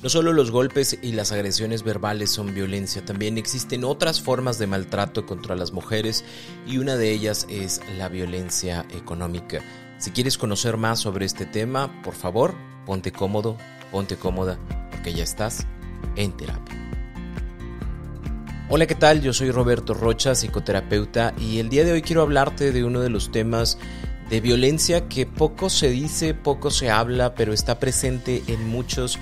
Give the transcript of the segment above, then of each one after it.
No solo los golpes y las agresiones verbales son violencia, también existen otras formas de maltrato contra las mujeres y una de ellas es la violencia económica. Si quieres conocer más sobre este tema, por favor, ponte cómodo, ponte cómoda, porque ya estás en terapia. Hola, ¿qué tal? Yo soy Roberto Rocha, psicoterapeuta, y el día de hoy quiero hablarte de uno de los temas de violencia que poco se dice, poco se habla, pero está presente en muchos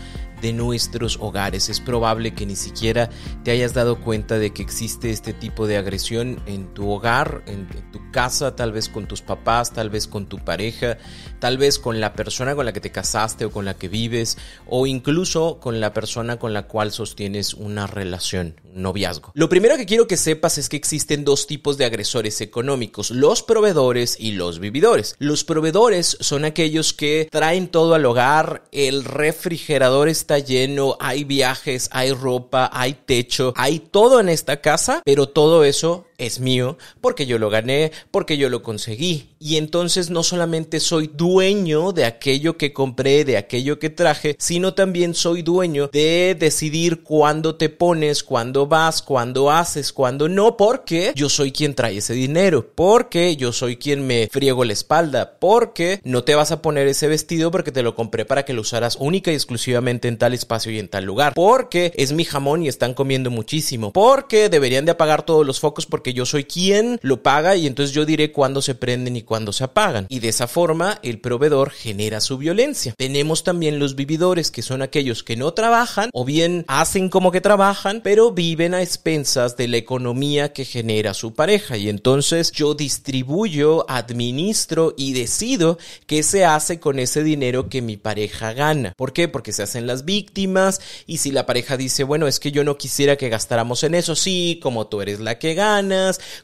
nuestros hogares. Es probable que ni siquiera te hayas dado cuenta de que existe este tipo de agresión en tu hogar, en tu casa, tal vez con tus papás, tal vez con tu pareja, tal vez con la persona con la que te casaste o con la que vives, o incluso con la persona con la cual sostienes una relación, un noviazgo. Lo primero que quiero que sepas es que existen dos tipos de agresores económicos, los proveedores y los vividores. Los proveedores son aquellos que traen todo al hogar, el refrigerador es lleno, hay viajes, hay ropa, hay techo, hay todo en esta casa, pero todo eso es mío porque yo lo gané, porque yo lo conseguí. Y entonces no solamente soy dueño de aquello que compré, de aquello que traje, sino también soy dueño de decidir cuándo te pones, cuándo vas, cuándo haces, cuándo no, porque yo soy quien trae ese dinero, porque yo soy quien me friego la espalda, porque no te vas a poner ese vestido porque te lo compré para que lo usaras única y exclusivamente en tal espacio y en tal lugar, porque es mi jamón y están comiendo muchísimo, porque deberían de apagar todos los focos porque yo soy quien lo paga y entonces yo diré cuándo se prenden y cuándo se apagan. Y de esa forma el proveedor genera su violencia. Tenemos también los vividores, que son aquellos que no trabajan o bien hacen como que trabajan, pero viven a expensas de la economía que genera su pareja. Y entonces yo distribuyo, administro y decido qué se hace con ese dinero que mi pareja gana. ¿Por qué? Porque se hacen las víctimas y si la pareja dice, bueno, es que yo no quisiera que gastáramos en eso, sí, como tú eres la que gana,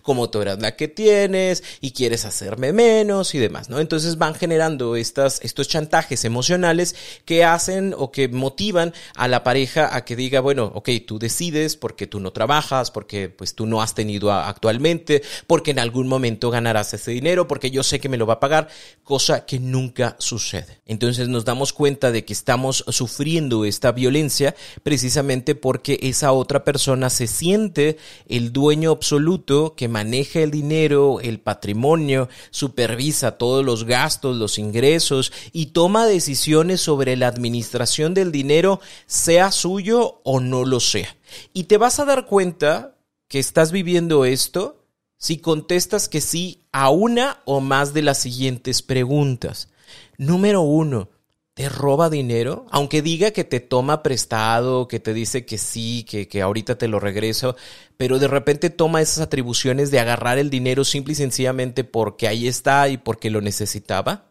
como tú eras la que tienes y quieres hacerme menos y demás, ¿no? Entonces van generando estas, estos chantajes emocionales que hacen o que motivan a la pareja a que diga, bueno, ok, tú decides porque tú no trabajas, porque pues tú no has tenido actualmente, porque en algún momento ganarás ese dinero, porque yo sé que me lo va a pagar, cosa que nunca sucede. Entonces nos damos cuenta de que estamos sufriendo esta violencia precisamente porque esa otra persona se siente el dueño absoluto que maneja el dinero, el patrimonio, supervisa todos los gastos, los ingresos y toma decisiones sobre la administración del dinero, sea suyo o no lo sea. Y te vas a dar cuenta que estás viviendo esto si contestas que sí a una o más de las siguientes preguntas. Número uno, te roba dinero, aunque diga que te toma prestado, que te dice que sí, que, que ahorita te lo regreso, pero de repente toma esas atribuciones de agarrar el dinero simple y sencillamente porque ahí está y porque lo necesitaba.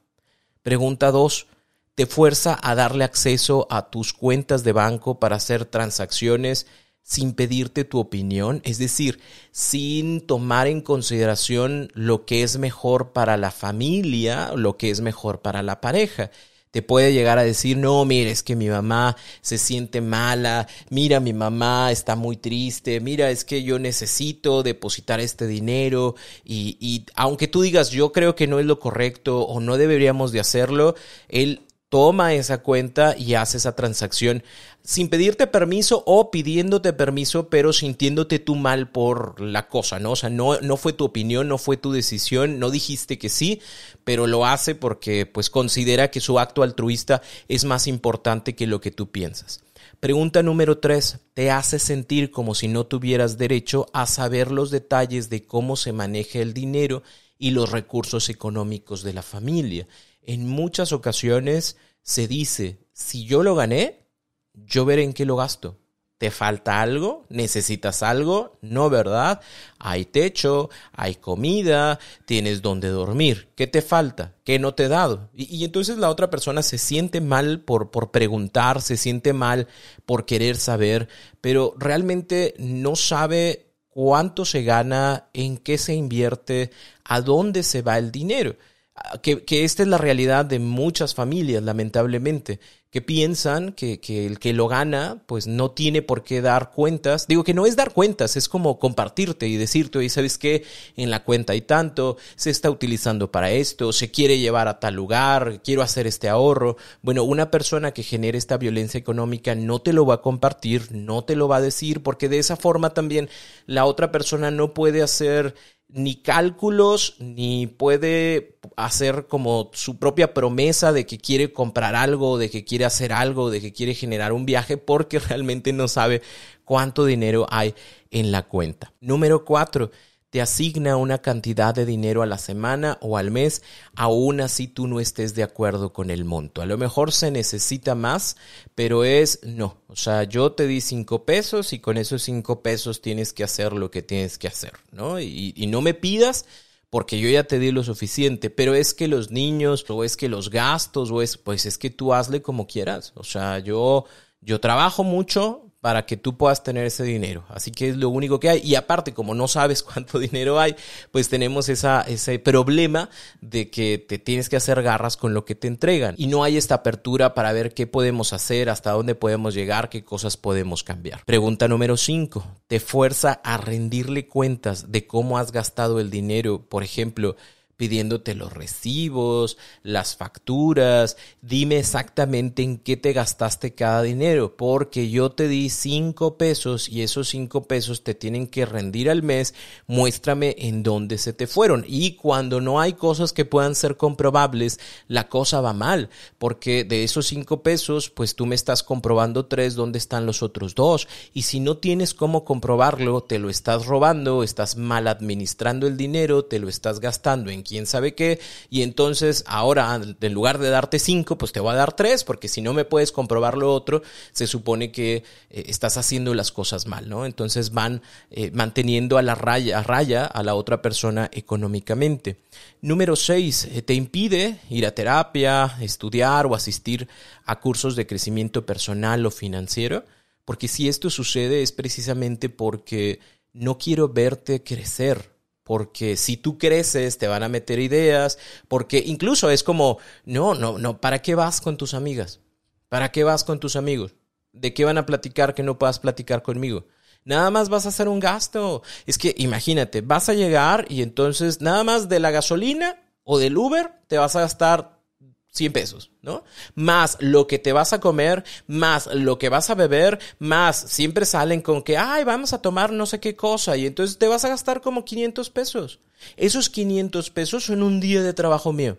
Pregunta dos, ¿te fuerza a darle acceso a tus cuentas de banco para hacer transacciones sin pedirte tu opinión? Es decir, sin tomar en consideración lo que es mejor para la familia, lo que es mejor para la pareja te puede llegar a decir, no, mire, es que mi mamá se siente mala, mira, mi mamá está muy triste, mira, es que yo necesito depositar este dinero y, y aunque tú digas, yo creo que no es lo correcto o no deberíamos de hacerlo, él toma esa cuenta y hace esa transacción sin pedirte permiso o pidiéndote permiso, pero sintiéndote tú mal por la cosa, ¿no? O sea, no, no fue tu opinión, no fue tu decisión, no dijiste que sí, pero lo hace porque pues considera que su acto altruista es más importante que lo que tú piensas. Pregunta número tres, ¿te hace sentir como si no tuvieras derecho a saber los detalles de cómo se maneja el dinero y los recursos económicos de la familia? En muchas ocasiones se dice, si yo lo gané, yo veré en qué lo gasto. ¿Te falta algo? ¿Necesitas algo? No, ¿verdad? Hay techo, hay comida, tienes donde dormir. ¿Qué te falta? ¿Qué no te he dado? Y, entonces la otra persona se siente mal por, por preguntar, se siente mal por querer saber, pero realmente no sabe cuánto se gana, en qué se invierte, a dónde se va el dinero. Que, que esta es la realidad de muchas familias, lamentablemente que piensan que, que, el que lo gana, pues no tiene por qué dar cuentas. Digo que no es dar cuentas, es como compartirte y decirte, oye, ¿sabes qué? En la cuenta hay tanto, se está utilizando para esto, se quiere llevar a tal lugar, quiero hacer este ahorro. Bueno, una persona que genere esta violencia económica no te lo va a compartir, no te lo va a decir, porque de esa forma también la otra persona no puede hacer ni cálculos, ni puede hacer como su propia promesa de que quiere comprar algo, de que quiere hacer algo, de que quiere generar un viaje, porque realmente no sabe cuánto dinero hay en la cuenta. Número cuatro, te asigna una cantidad de dinero a la semana o al mes, aún así tú no estés de acuerdo con el monto. A lo mejor se necesita más, pero es no. O sea, yo te di cinco pesos y con esos cinco pesos tienes que hacer lo que tienes que hacer, ¿no? Y, y no me pidas porque yo ya te di lo suficiente, pero es que los niños, o es que los gastos, o es, pues es que tú hazle como quieras. O sea, yo, yo trabajo mucho, para que tú puedas tener ese dinero. Así que es lo único que hay. Y aparte, como no sabes cuánto dinero hay, pues tenemos esa, ese problema de que te tienes que hacer garras con lo que te entregan. Y no hay esta apertura para ver qué podemos hacer, hasta dónde podemos llegar, qué cosas podemos cambiar. Pregunta número 5. ¿Te fuerza a rendirle cuentas de cómo has gastado el dinero? Por ejemplo, pidiéndote los recibos, las facturas, dime exactamente en qué te gastaste cada dinero, porque yo te di cinco pesos y esos cinco pesos te tienen que rendir al mes, muéstrame en dónde se te fueron. Y cuando no hay cosas que puedan ser comprobables, la cosa va mal, porque de esos cinco pesos, pues tú me estás comprobando tres, ¿dónde están los otros dos? Y si no tienes cómo comprobarlo, te lo estás robando, estás mal administrando el dinero, te lo estás gastando en quién sabe qué, y entonces ahora en lugar de darte cinco, pues te voy a dar tres, porque si no me puedes comprobar lo otro, se supone que eh, estás haciendo las cosas mal, ¿no? Entonces van eh, manteniendo a la raya, a raya a la otra persona económicamente. Número seis, eh, te impide ir a terapia, estudiar o asistir a cursos de crecimiento personal o financiero, porque si esto sucede es precisamente porque no quiero verte crecer, porque si tú creces te van a meter ideas, porque incluso es como, no, no, no, ¿para qué vas con tus amigas? ¿Para qué vas con tus amigos? ¿De qué van a platicar que no puedas platicar conmigo? Nada más vas a hacer un gasto. Es que imagínate, vas a llegar y entonces nada más de la gasolina o del Uber te vas a gastar 100 pesos, ¿no? Más lo que te vas a comer, más lo que vas a beber, más siempre salen con que, ay, vamos a tomar no sé qué cosa y entonces te vas a gastar como 500 pesos. Esos 500 pesos son un día de trabajo mío.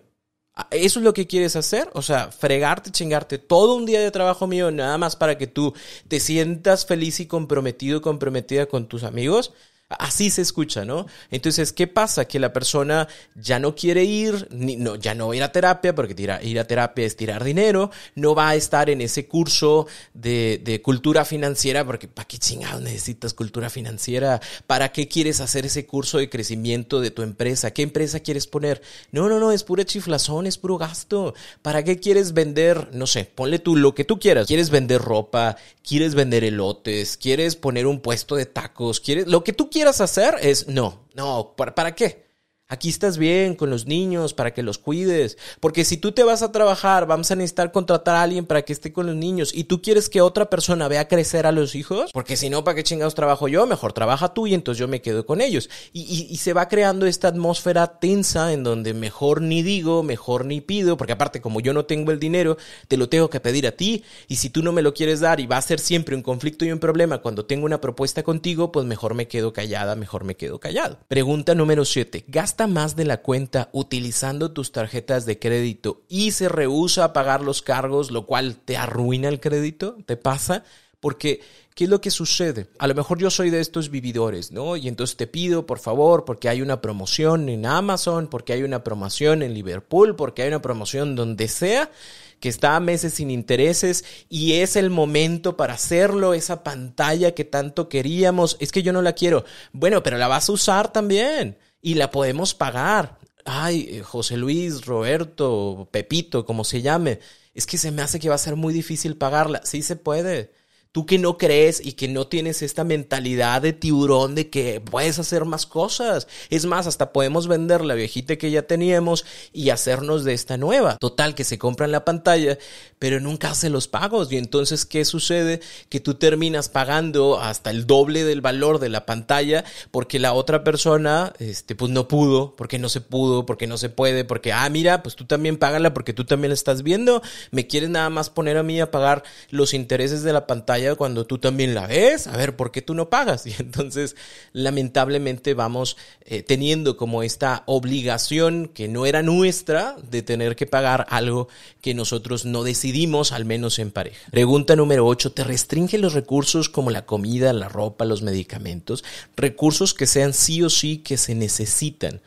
Ah, ¿Eso es lo que quieres hacer? O sea, fregarte, chingarte todo un día de trabajo mío nada más para que tú te sientas feliz y comprometido, comprometida con tus amigos. Así se escucha, ¿no? Entonces, ¿qué pasa? Que la persona ya no quiere ir, ni, no, ya no va a ir a terapia, porque ir a terapia es tirar dinero, no va a estar en ese curso de, de cultura financiera, porque ¿para qué chingado necesitas cultura financiera? ¿Para qué quieres hacer ese curso de crecimiento de tu empresa? ¿Qué empresa quieres poner? No, no, no, es pura chiflazón, es puro gasto. ¿Para qué quieres vender? No sé, ponle tú lo que tú quieras. ¿Quieres vender ropa? ¿Quieres vender elotes? ¿Quieres poner un puesto de tacos? ¿Quieres lo que tú quieras hacer es no, no, ¿para, ¿para qué? Aquí estás bien con los niños para que los cuides. Porque si tú te vas a trabajar, vamos a necesitar contratar a alguien para que esté con los niños. Y tú quieres que otra persona vea crecer a los hijos. Porque si no, ¿para qué chingados trabajo yo? Mejor trabaja tú y entonces yo me quedo con ellos. Y, se va creando esta atmósfera tensa en donde mejor ni digo, mejor ni pido. Porque aparte, como yo no tengo el dinero, te lo tengo que pedir a ti. Y si tú no me lo quieres dar y va a ser siempre un conflicto y un problema cuando tengo una propuesta contigo, pues mejor me quedo callada, mejor me quedo callado. Pregunta número 7. ¿Gasta más de la cuenta utilizando tus tarjetas de crédito y se rehúsa a pagar los cargos, lo cual te arruina el crédito, ¿te pasa? Porque, ¿qué es lo que sucede? A lo mejor yo soy de estos vividores, ¿no? Y entonces te pido, por favor, porque hay una promoción en Amazon, porque hay una promoción en Liverpool, porque hay una promoción donde sea, que está a meses sin intereses y es el momento para hacerlo, esa pantalla que tanto queríamos, es que yo no la quiero. Bueno, pero la vas a usar también y la podemos pagar. Ay, eh, José Luis, Roberto, Pepito, como se llame, es que se me hace que va a ser muy difícil pagarla. Sí se puede. Tú que no crees y que no tienes esta mentalidad de tiburón de que puedes hacer más cosas. Es más, hasta podemos vender la viejita que ya teníamos y hacernos de esta nueva. Total, que se compran la pantalla, pero nunca hace los pagos. Y entonces, ¿qué sucede? Que tú terminas pagando hasta el doble del valor de la pantalla porque la otra persona, este, pues no pudo, porque no se pudo, porque no se puede, porque, ah, mira, pues tú también págala porque tú también la estás viendo. Me quieres nada más poner a mí a pagar los intereses de la pantalla cuando tú también la ves, a ver, ¿por qué tú no pagas? Y entonces, lamentablemente, vamos eh, teniendo como esta obligación que no era nuestra de tener que pagar algo que nosotros no decidimos, al menos en pareja. Pregunta número 8, ¿te restringe los recursos como la comida, la ropa, los medicamentos? Recursos que sean sí o sí que se necesitan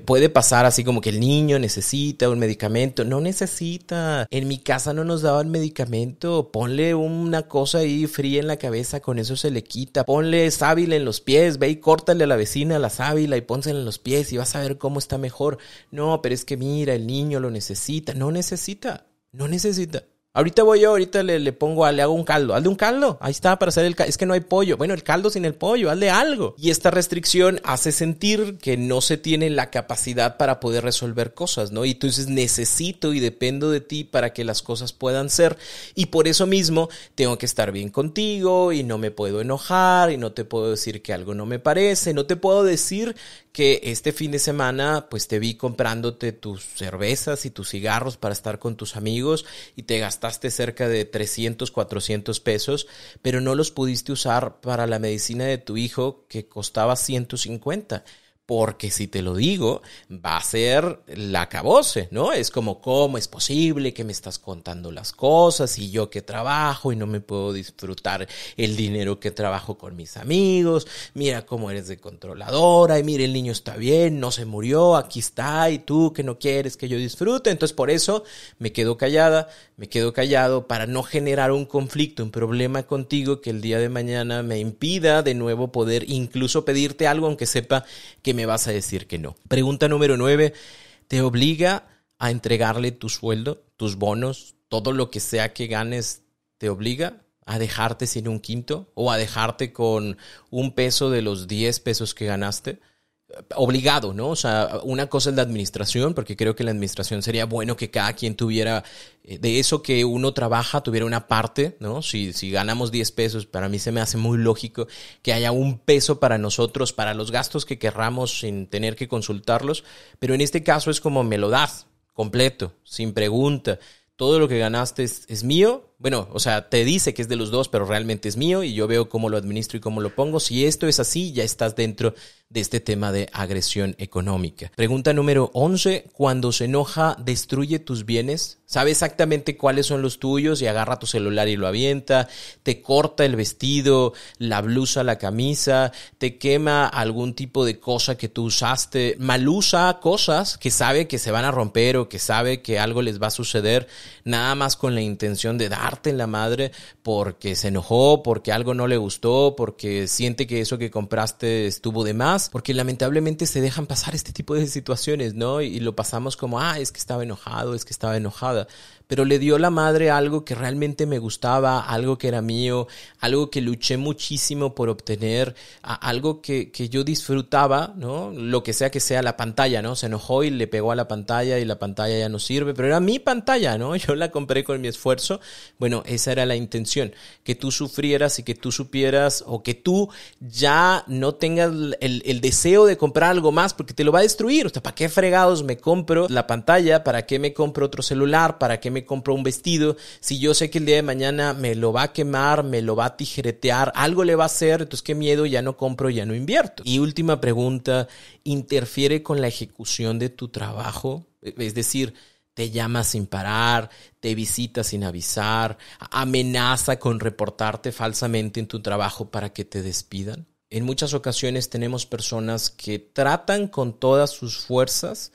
puede pasar así como que el niño necesita un medicamento. No necesita. En mi casa no nos daban medicamento. Ponle una cosa ahí fría en la cabeza, con eso se le quita. Ponle sábila en los pies, ve y córtale a la vecina la sábila y pónsela en los pies y vas a ver cómo está mejor. No, pero es que mira, el niño lo necesita. No necesita. No necesita. Ahorita voy yo, ahorita le, le pongo, le hago un caldo. Hazle un caldo. Ahí está para hacer el caldo. Es que no hay pollo. Bueno, el caldo sin el pollo, hazle algo. Y esta restricción hace sentir que no se tiene la capacidad para poder resolver cosas, ¿no? Y entonces necesito y dependo de ti para que las cosas puedan ser. Y por eso mismo tengo que estar bien contigo y no me puedo enojar y no te puedo decir que algo no me parece. No te puedo decir que este fin de semana pues te vi comprándote tus cervezas y tus cigarros para estar con tus amigos y te gastaste cerca de 300, 400 pesos, pero no los pudiste usar para la medicina de tu hijo que costaba 150 porque si te lo digo, va a ser la cabose, ¿no? Es como, ¿cómo es posible que me estás contando las cosas y yo que trabajo y no me puedo disfrutar el dinero que trabajo con mis amigos? Mira cómo eres de controladora y mira, el niño está bien, no se murió, aquí está y tú que no quieres que yo disfrute. Entonces, por eso me quedo callada, me quedo callado para no generar un conflicto, un problema contigo que el día de mañana me impida de nuevo poder incluso pedirte algo, aunque sepa que me vas a decir que no. Pregunta número nueve, ¿te obliga a entregarle tu sueldo, tus bonos, todo lo que sea que ganes, te obliga a dejarte sin un quinto o a dejarte con un peso de los 10 pesos que ganaste? Obligado, ¿no? O sea, una cosa es la administración, porque creo que la administración sería bueno que cada quien tuviera eh, de eso que uno trabaja, tuviera una parte, ¿no? Si, si ganamos 10 pesos, para mí se me hace muy lógico que haya un peso para nosotros, para los gastos que querramos sin tener que consultarlos, pero en este caso es como me lo das completo, sin pregunta. Todo lo que ganaste es, es mío, bueno, o sea, te dice que es de los dos, pero realmente es mío y yo veo cómo lo administro y cómo lo pongo. Si esto es así, ya estás dentro de este tema de agresión económica. Pregunta número 11. Cuando se enoja, ¿destruye tus bienes? ¿Sabe exactamente cuáles son los tuyos y agarra tu celular y lo avienta? ¿Te corta el vestido, la blusa, la camisa? ¿Te quema algún tipo de cosa que tú usaste? ¿Malusa cosas que sabe que se van a romper o que sabe que algo les va a suceder nada más con la intención de dar en la madre porque se enojó, porque algo no le gustó, porque siente que eso que compraste estuvo de más, porque lamentablemente se dejan pasar este tipo de situaciones, ¿no? Y, lo pasamos como, ah, es que estaba enojado, es que estaba enojada pero le dio la madre algo que realmente me gustaba, algo que era mío, algo que luché muchísimo por obtener, algo que, que, yo disfrutaba, ¿no? Lo que sea que sea la pantalla, ¿no? Se enojó y le pegó a la pantalla y la pantalla ya no sirve, pero era mi pantalla, ¿no? Yo la compré con mi esfuerzo. Bueno, esa era la intención, que tú sufrieras y que tú supieras o que tú ya no tengas el, el deseo de comprar algo más porque te lo va a destruir. O sea, ¿para qué fregados me compro la pantalla? ¿Para qué me compro otro celular? ¿Para qué me compro un vestido, si yo sé que el día de mañana me lo va a quemar, me lo va a tijeretear, algo le va a hacer, entonces qué miedo, ya no compro, ya no invierto. Y última pregunta, ¿interfiere con la ejecución de tu trabajo? Es decir, te llama sin parar, te visita sin avisar, amenaza con reportarte falsamente en tu trabajo para que te despidan. En muchas ocasiones tenemos personas que tratan con todas sus fuerzas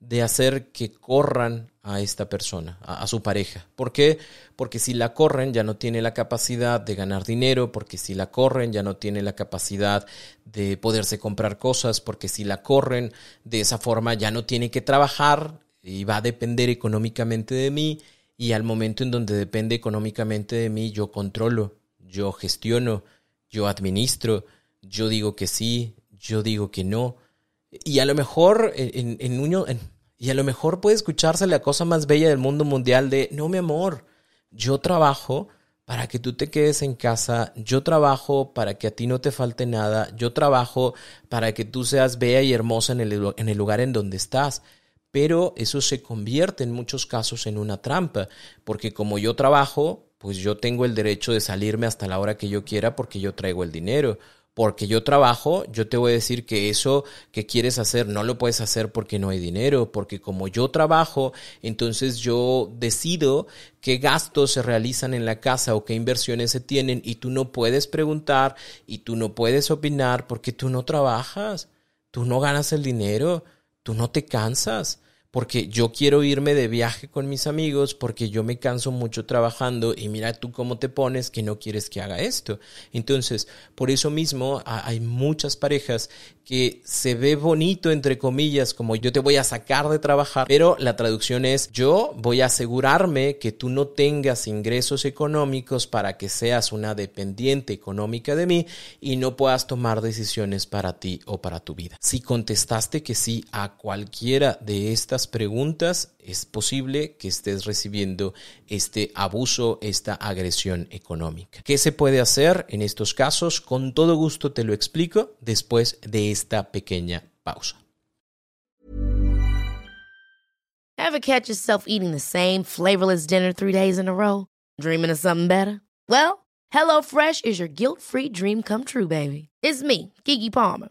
de hacer que corran a esta persona, a, su pareja. ¿Por qué? Porque si la corren ya no tiene la capacidad de ganar dinero, porque si la corren ya no tiene la capacidad de poderse comprar cosas, porque si la corren de esa forma ya no tiene que trabajar y va a depender económicamente de mí y al momento en donde depende económicamente de mí yo controlo, yo gestiono, yo administro, yo digo que sí, yo digo que no. Y a lo mejor en, en, uno, y a lo mejor puede escucharse la cosa más bella del mundo mundial de, no mi amor, yo trabajo para que tú te quedes en casa, yo trabajo para que a ti no te falte nada, yo trabajo para que tú seas bella y hermosa en el, en el lugar en donde estás. Pero eso se convierte en muchos casos en una trampa, porque como yo trabajo, pues yo tengo el derecho de salirme hasta la hora que yo quiera porque yo traigo el dinero porque yo trabajo, yo te voy a decir que eso que quieres hacer no lo puedes hacer porque no hay dinero, porque como yo trabajo, entonces yo decido qué gastos se realizan en la casa o qué inversiones se tienen y tú no puedes preguntar y tú no puedes opinar porque tú no trabajas, tú no ganas el dinero, tú no te cansas porque yo quiero irme de viaje con mis amigos, porque yo me canso mucho trabajando y mira tú cómo te pones que no quieres que haga esto. Entonces, por eso mismo hay muchas parejas que se ve bonito, entre comillas, como yo te voy a sacar de trabajar, pero la traducción es yo voy a asegurarme que tú no tengas ingresos económicos para que seas una dependiente económica de mí y no puedas tomar decisiones para ti o para tu vida. Si contestaste que sí a cualquiera de estas preguntas, es posible que estés recibiendo este abuso, esta agresión económica. ¿Qué se puede hacer en estos casos? Con todo gusto te lo explico después de esta pequeña pausa. Ever catch yourself eating the same flavorless dinner three days in a row? Dreaming of something better? Well, HelloFresh is your guilt-free dream come true, baby. It's me, Kiki Palmer.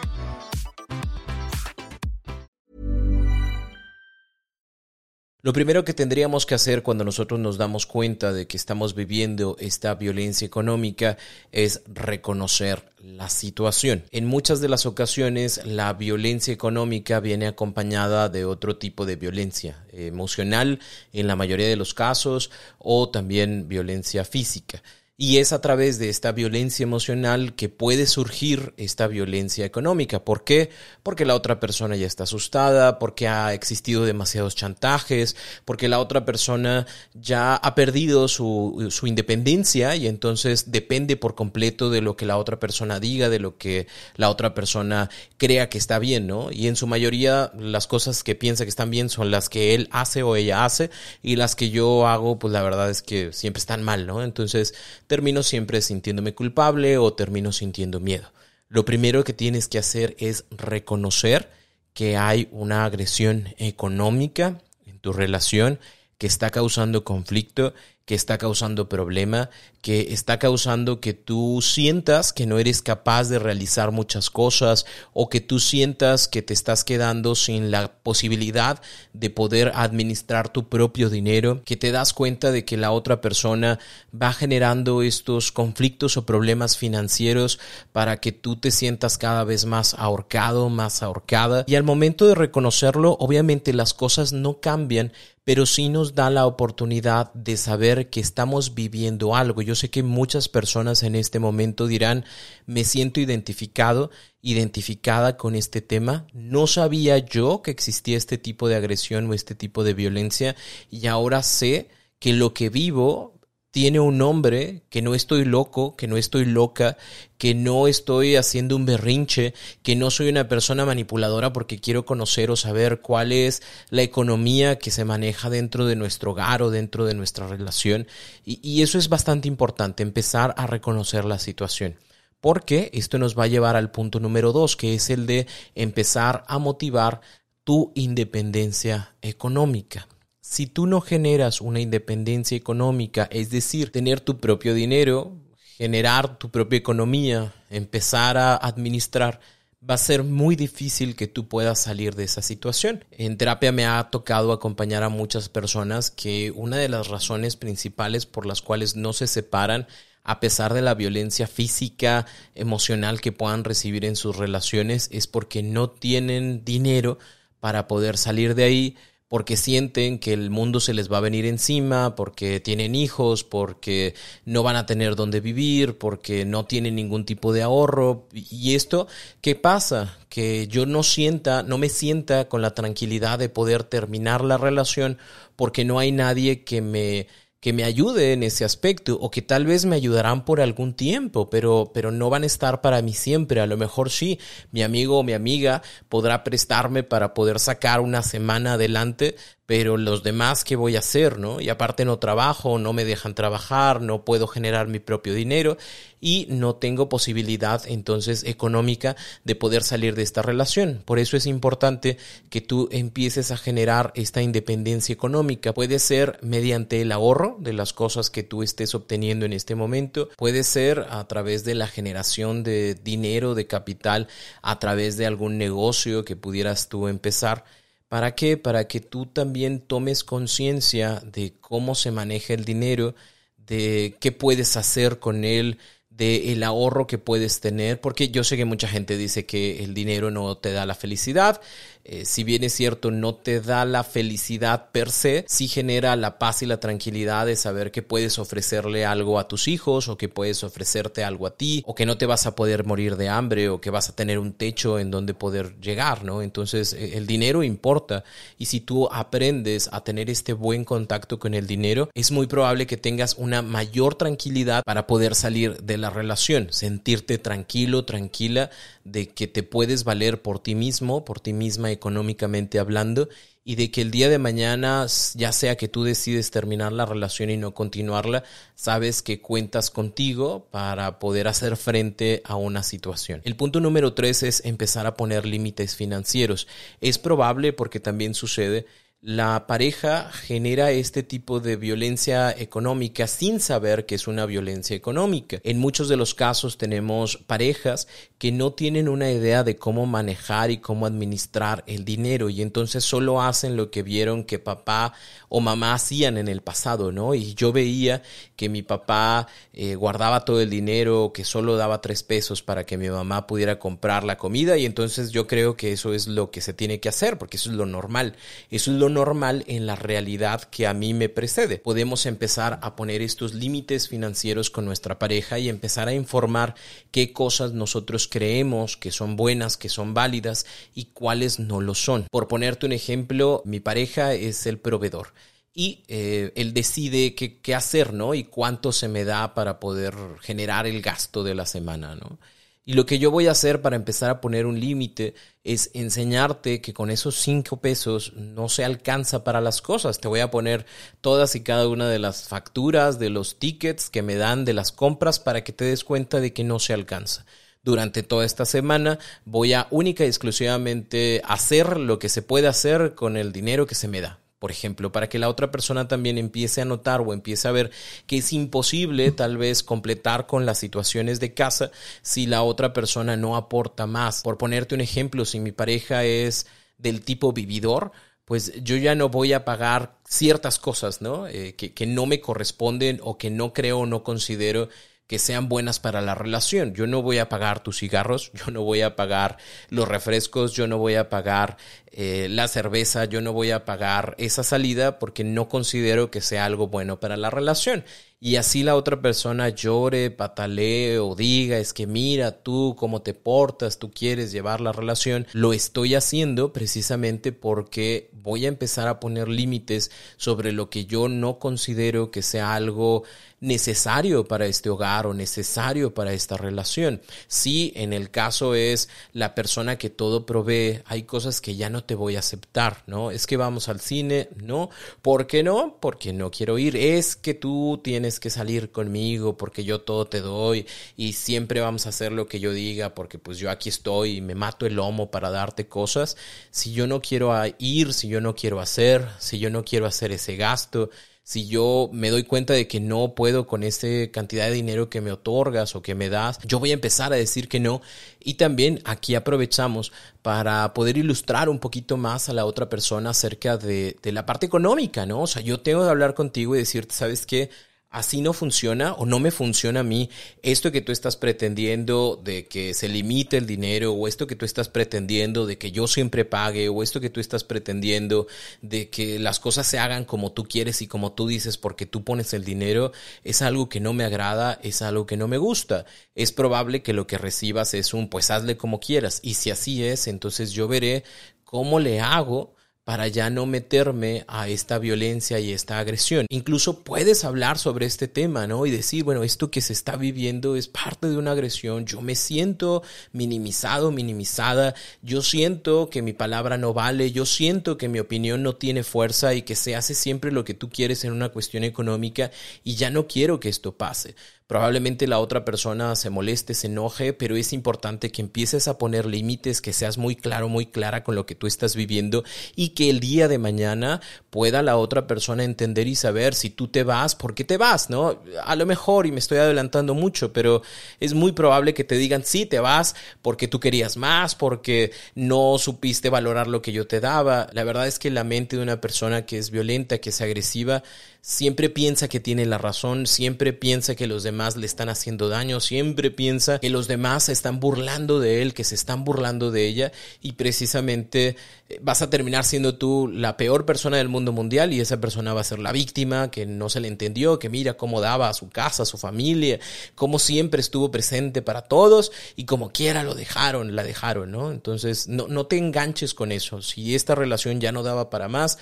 Lo primero que tendríamos que hacer cuando nosotros nos damos cuenta de que estamos viviendo esta violencia económica es reconocer la situación. En muchas de las ocasiones la violencia económica viene acompañada de otro tipo de violencia emocional en la mayoría de los casos o también violencia física. Y es a través de esta violencia emocional que puede surgir esta violencia económica. ¿Por qué? Porque la otra persona ya está asustada, porque ha existido demasiados chantajes, porque la otra persona ya ha perdido su, su independencia y entonces depende por completo de lo que la otra persona diga, de lo que la otra persona crea que está bien, ¿no? Y en su mayoría las cosas que piensa que están bien son las que él hace o ella hace y las que yo hago, pues la verdad es que siempre están mal, ¿no? Entonces, termino siempre sintiéndome culpable o termino sintiendo miedo. Lo primero que tienes que hacer es reconocer que hay una agresión económica en tu relación que está causando conflicto que está causando problema, que está causando que tú sientas que no eres capaz de realizar muchas cosas o que tú sientas que te estás quedando sin la posibilidad de poder administrar tu propio dinero, que te das cuenta de que la otra persona va generando estos conflictos o problemas financieros para que tú te sientas cada vez más ahorcado, más ahorcada. Y al momento de reconocerlo, obviamente las cosas no cambian, pero sí nos da la oportunidad de saber que estamos viviendo algo. Yo sé que muchas personas en este momento dirán, me siento identificado, identificada con este tema. No sabía yo que existía este tipo de agresión o este tipo de violencia y ahora sé que lo que vivo tiene un nombre, que no estoy loco, que no estoy loca, que no estoy haciendo un berrinche, que no soy una persona manipuladora porque quiero conocer o saber cuál es la economía que se maneja dentro de nuestro hogar o dentro de nuestra relación. Y, y eso es bastante importante, empezar a reconocer la situación. Porque esto nos va a llevar al punto número dos, que es el de empezar a motivar tu independencia económica si tú no generas una independencia económica, es decir, tener tu propio dinero, generar tu propia economía, empezar a administrar, va a ser muy difícil que tú puedas salir de esa situación. En terapia me ha tocado acompañar a muchas personas que una de las razones principales por las cuales no se separan a pesar de la violencia física, emocional que puedan recibir en sus relaciones, es porque no tienen dinero para poder salir de ahí, porque sienten que el mundo se les va a venir encima, porque tienen hijos, porque no van a tener dónde vivir, porque no tienen ningún tipo de ahorro. Y esto, ¿qué pasa? Que yo no sienta, no me sienta con la tranquilidad de poder terminar la relación porque no hay nadie que me que me ayude en ese aspecto o que tal vez me ayudarán por algún tiempo, pero, pero no van a estar para mí siempre. A lo mejor sí, mi amigo o mi amiga podrá prestarme para poder sacar una semana adelante, pero los demás, ¿qué voy a hacer? ¿no? Y aparte no trabajo, no me dejan trabajar, no puedo generar mi propio dinero y no tengo posibilidad entonces económica de poder salir de esta relación. Por eso es importante que tú empieces a generar esta independencia económica. Puede ser mediante el ahorro de las cosas que tú estés obteniendo en este momento, puede ser a través de la generación de dinero, de capital, a través de algún negocio que pudieras tú empezar ¿Para qué? Para que tú también tomes conciencia de cómo se maneja el dinero, de qué puedes hacer con él, de el ahorro que puedes tener, porque yo sé que mucha gente dice que el dinero no te da la felicidad, eh, si bien es cierto, no te da la felicidad per se, sí genera la paz y la tranquilidad de saber que puedes ofrecerle algo a tus hijos o que puedes ofrecerte algo a ti o que no te vas a poder morir de hambre o que vas a tener un techo en donde poder llegar, ¿no? Entonces e, el dinero importa y si tú aprendes a tener este buen contacto con el dinero, es muy probable que tengas una mayor tranquilidad para poder salir de la relación, sentirte tranquilo, tranquila de que te puedes valer por ti mismo, por ti misma económicamente hablando, y de que el día de mañana, ya sea que tú decides terminar la relación y no continuarla, sabes que cuentas contigo para poder hacer frente a una situación. El punto número tres es empezar a poner límites financieros. Es probable, porque también sucede, la pareja genera este tipo de violencia económica sin saber que es una violencia económica. En muchos de los casos tenemos parejas que no tienen una idea de cómo manejar y cómo administrar el dinero y entonces solo hacen lo que vieron que papá o mamá hacían en el pasado, ¿no? Y yo veía que mi papá eh, guardaba todo el dinero, que solo daba tres pesos para que mi mamá pudiera comprar la comida y entonces yo creo que eso es lo que se tiene que hacer porque eso es lo normal. Eso es lo normal en la realidad que a mí me precede. Podemos empezar a poner estos límites financieros con nuestra pareja y empezar a informar qué cosas nosotros creemos que son buenas, que son válidas y cuáles no lo son. Por ponerte un ejemplo, mi pareja es el proveedor y eh, él decide qué, qué, hacer, ¿no? Y cuánto se me da para poder generar el gasto de la semana, ¿no? Y lo que yo voy a hacer para empezar a poner un límite es enseñarte que con esos cinco pesos no se alcanza para las cosas. Te voy a poner todas y cada una de las facturas, de los tickets que me dan de las compras para que te des cuenta de que no se alcanza. Durante toda esta semana voy a única y exclusivamente hacer lo que se puede hacer con el dinero que se me da por ejemplo, para que la otra persona también empiece a notar o empiece a ver que es imposible tal vez completar con las situaciones de casa si la otra persona no aporta más. Por ponerte un ejemplo, si mi pareja es del tipo vividor, pues yo ya no voy a pagar ciertas cosas, ¿no? Eh, que, que no me corresponden o que no creo o no considero que sean buenas para la relación. Yo no voy a pagar tus cigarros, yo no voy a pagar los refrescos, yo no voy a pagar eh, la cerveza, yo no voy a pagar esa salida porque no considero que sea algo bueno para la relación. Y así la otra persona llore, patalee o diga, es que mira tú cómo te portas, tú quieres llevar la relación, lo estoy haciendo precisamente porque voy a empezar a poner límites sobre lo que yo no considero que sea algo necesario para este hogar o necesario para esta relación. Si en el caso es la persona que todo provee, hay cosas que ya no te voy a aceptar, ¿no? Es que vamos al cine, no. ¿Por qué no? Porque no quiero ir. Es que tú tienes que salir conmigo porque yo todo te doy y siempre vamos a hacer lo que yo diga porque pues yo aquí estoy y me mato el lomo para darte cosas. Si yo no quiero ir, si yo no quiero hacer, si yo no quiero hacer ese gasto, si yo me doy cuenta de que no puedo con esta cantidad de dinero que me otorgas o que me das, yo voy a empezar a decir que no. Y también aquí aprovechamos para poder ilustrar un poquito más a la otra persona acerca de, de la parte económica, ¿no? O sea, yo tengo que hablar contigo y decirte, ¿sabes qué? Así no funciona o no me funciona a mí esto que tú estás pretendiendo de que se limite el dinero o esto que tú estás pretendiendo de que yo siempre pague o esto que tú estás pretendiendo de que las cosas se hagan como tú quieres y como tú dices porque tú pones el dinero es algo que no me agrada, es algo que no me gusta. Es probable que lo que recibas es un pues hazle como quieras y si así es, entonces yo veré cómo le hago para ya no meterme a esta violencia y esta agresión. Incluso puedes hablar sobre este tema, ¿no? Y decir, bueno, esto que se está viviendo es parte de una agresión, yo me siento minimizado, minimizada, yo siento que mi palabra no vale, yo siento que mi opinión no tiene fuerza y que se hace siempre lo que tú quieres en una cuestión económica y ya no quiero que esto pase. Probablemente la otra persona se moleste, se enoje, pero es importante que empieces a poner límites, que seas muy claro, muy clara con lo que tú estás viviendo y que el día de mañana pueda la otra persona entender y saber si tú te vas, por qué te vas, ¿no? A lo mejor, y me estoy adelantando mucho, pero es muy probable que te digan, sí, te vas porque tú querías más, porque no supiste valorar lo que yo te daba. La verdad es que la mente de una persona que es violenta, que es agresiva, siempre piensa que tiene la razón, siempre piensa que los demás le están haciendo daño, siempre piensa que los demás se están burlando de él, que se están burlando de ella y precisamente eh, vas a terminar siendo tú la peor persona del mundo mundial y esa persona va a ser la víctima que no se le entendió, que mira cómo daba a su casa, a su familia, cómo siempre estuvo presente para todos y como quiera lo dejaron, la dejaron, ¿no? Entonces no, no te enganches con eso. Si esta relación ya no daba para más,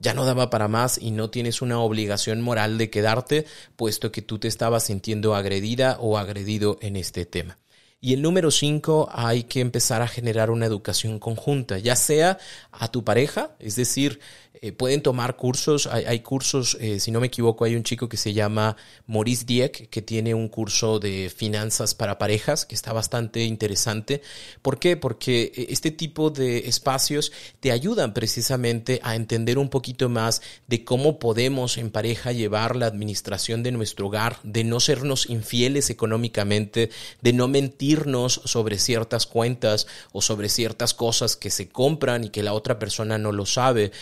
ya no daba para más y no tienes una obligación moral de quedarte, puesto que tú te estabas sintiendo agredida o agredido en este tema. Y el número cinco, hay que empezar a generar una educación conjunta, ya sea a tu pareja, es decir, eh, pueden tomar cursos, hay, cursos, eh, si no me equivoco, hay un chico que se llama Maurice Dieck, que tiene un curso de finanzas para parejas, que está bastante interesante. ¿Por qué? Porque eh, este tipo de espacios te ayudan precisamente a entender un poquito más de cómo podemos en pareja llevar la administración de nuestro hogar, de no sernos infieles económicamente, de no mentirnos sobre ciertas cuentas o sobre ciertas cosas que se compran y que la otra persona no lo sabe,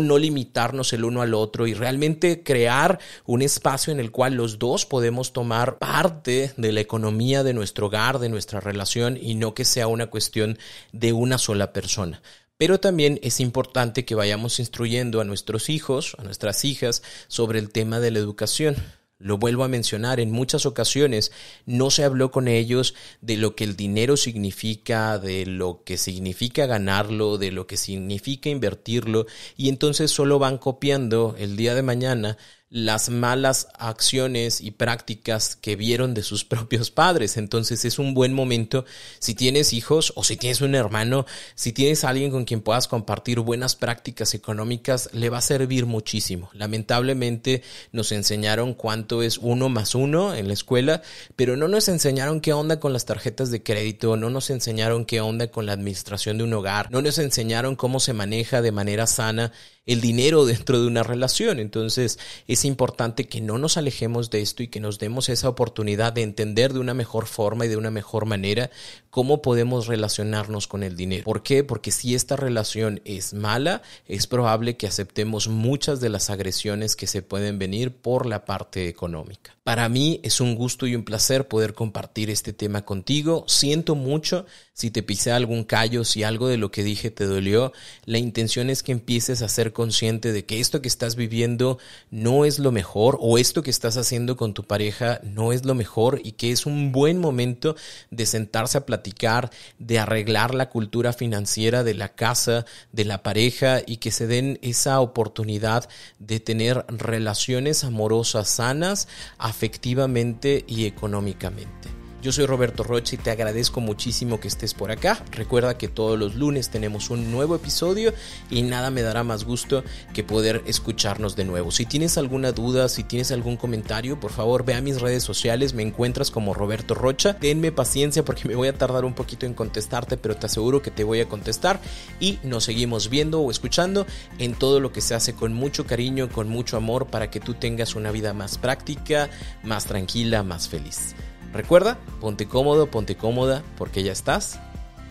no limitarnos el uno al otro y realmente crear un espacio en el cual los dos podemos tomar parte de la economía de nuestro hogar, de nuestra relación y no que sea una cuestión de una sola persona. Pero también es importante que vayamos instruyendo a nuestros hijos, a nuestras hijas, sobre el tema de la educación. Lo vuelvo a mencionar, en muchas ocasiones no se habló con ellos de lo que el dinero significa, de lo que significa ganarlo, de lo que significa invertirlo, y entonces solo van copiando el día de mañana las malas acciones y prácticas que vieron de sus propios padres. Entonces es un buen momento si tienes hijos o si tienes un hermano, si tienes alguien con quien puedas compartir buenas prácticas económicas, le va a servir muchísimo. Lamentablemente nos enseñaron cuánto es uno más uno en la escuela, pero no nos enseñaron qué onda con las tarjetas de crédito, no nos enseñaron qué onda con la administración de un hogar, no nos enseñaron cómo se maneja de manera sana el dinero dentro de una relación. Entonces es importante que no nos alejemos de esto y que nos demos esa oportunidad de entender de una mejor forma y de una mejor manera cómo podemos relacionarnos con el dinero. ¿Por qué? Porque si esta relación es mala, es probable que aceptemos muchas de las agresiones que se pueden venir por la parte económica. Para mí es un gusto y un placer poder compartir este tema contigo. Siento mucho si te pisé algún callo, si algo de lo que dije te dolió. La intención es que empieces a ser consciente de que esto que estás viviendo no es lo mejor o esto que estás haciendo con tu pareja no es lo mejor y que es un buen momento de sentarse a platicar, de arreglar la cultura financiera de la casa, de la pareja y que se den esa oportunidad de tener relaciones amorosas sanas, afectivamente y económicamente. Yo soy Roberto Rocha y te agradezco muchísimo que estés por acá. Recuerda que todos los lunes tenemos un nuevo episodio y nada me dará más gusto que poder escucharnos de nuevo. Si tienes alguna duda, si tienes algún comentario, por favor ve a mis redes sociales, me encuentras como Roberto Rocha. Tenme paciencia porque me voy a tardar un poquito en contestarte, pero te aseguro que te voy a contestar y nos seguimos viendo o escuchando en todo lo que se hace con mucho cariño, con mucho amor para que tú tengas una vida más práctica, más tranquila, más feliz. Recuerda, ponte cómodo, ponte cómoda, porque ya estás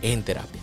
en terapia.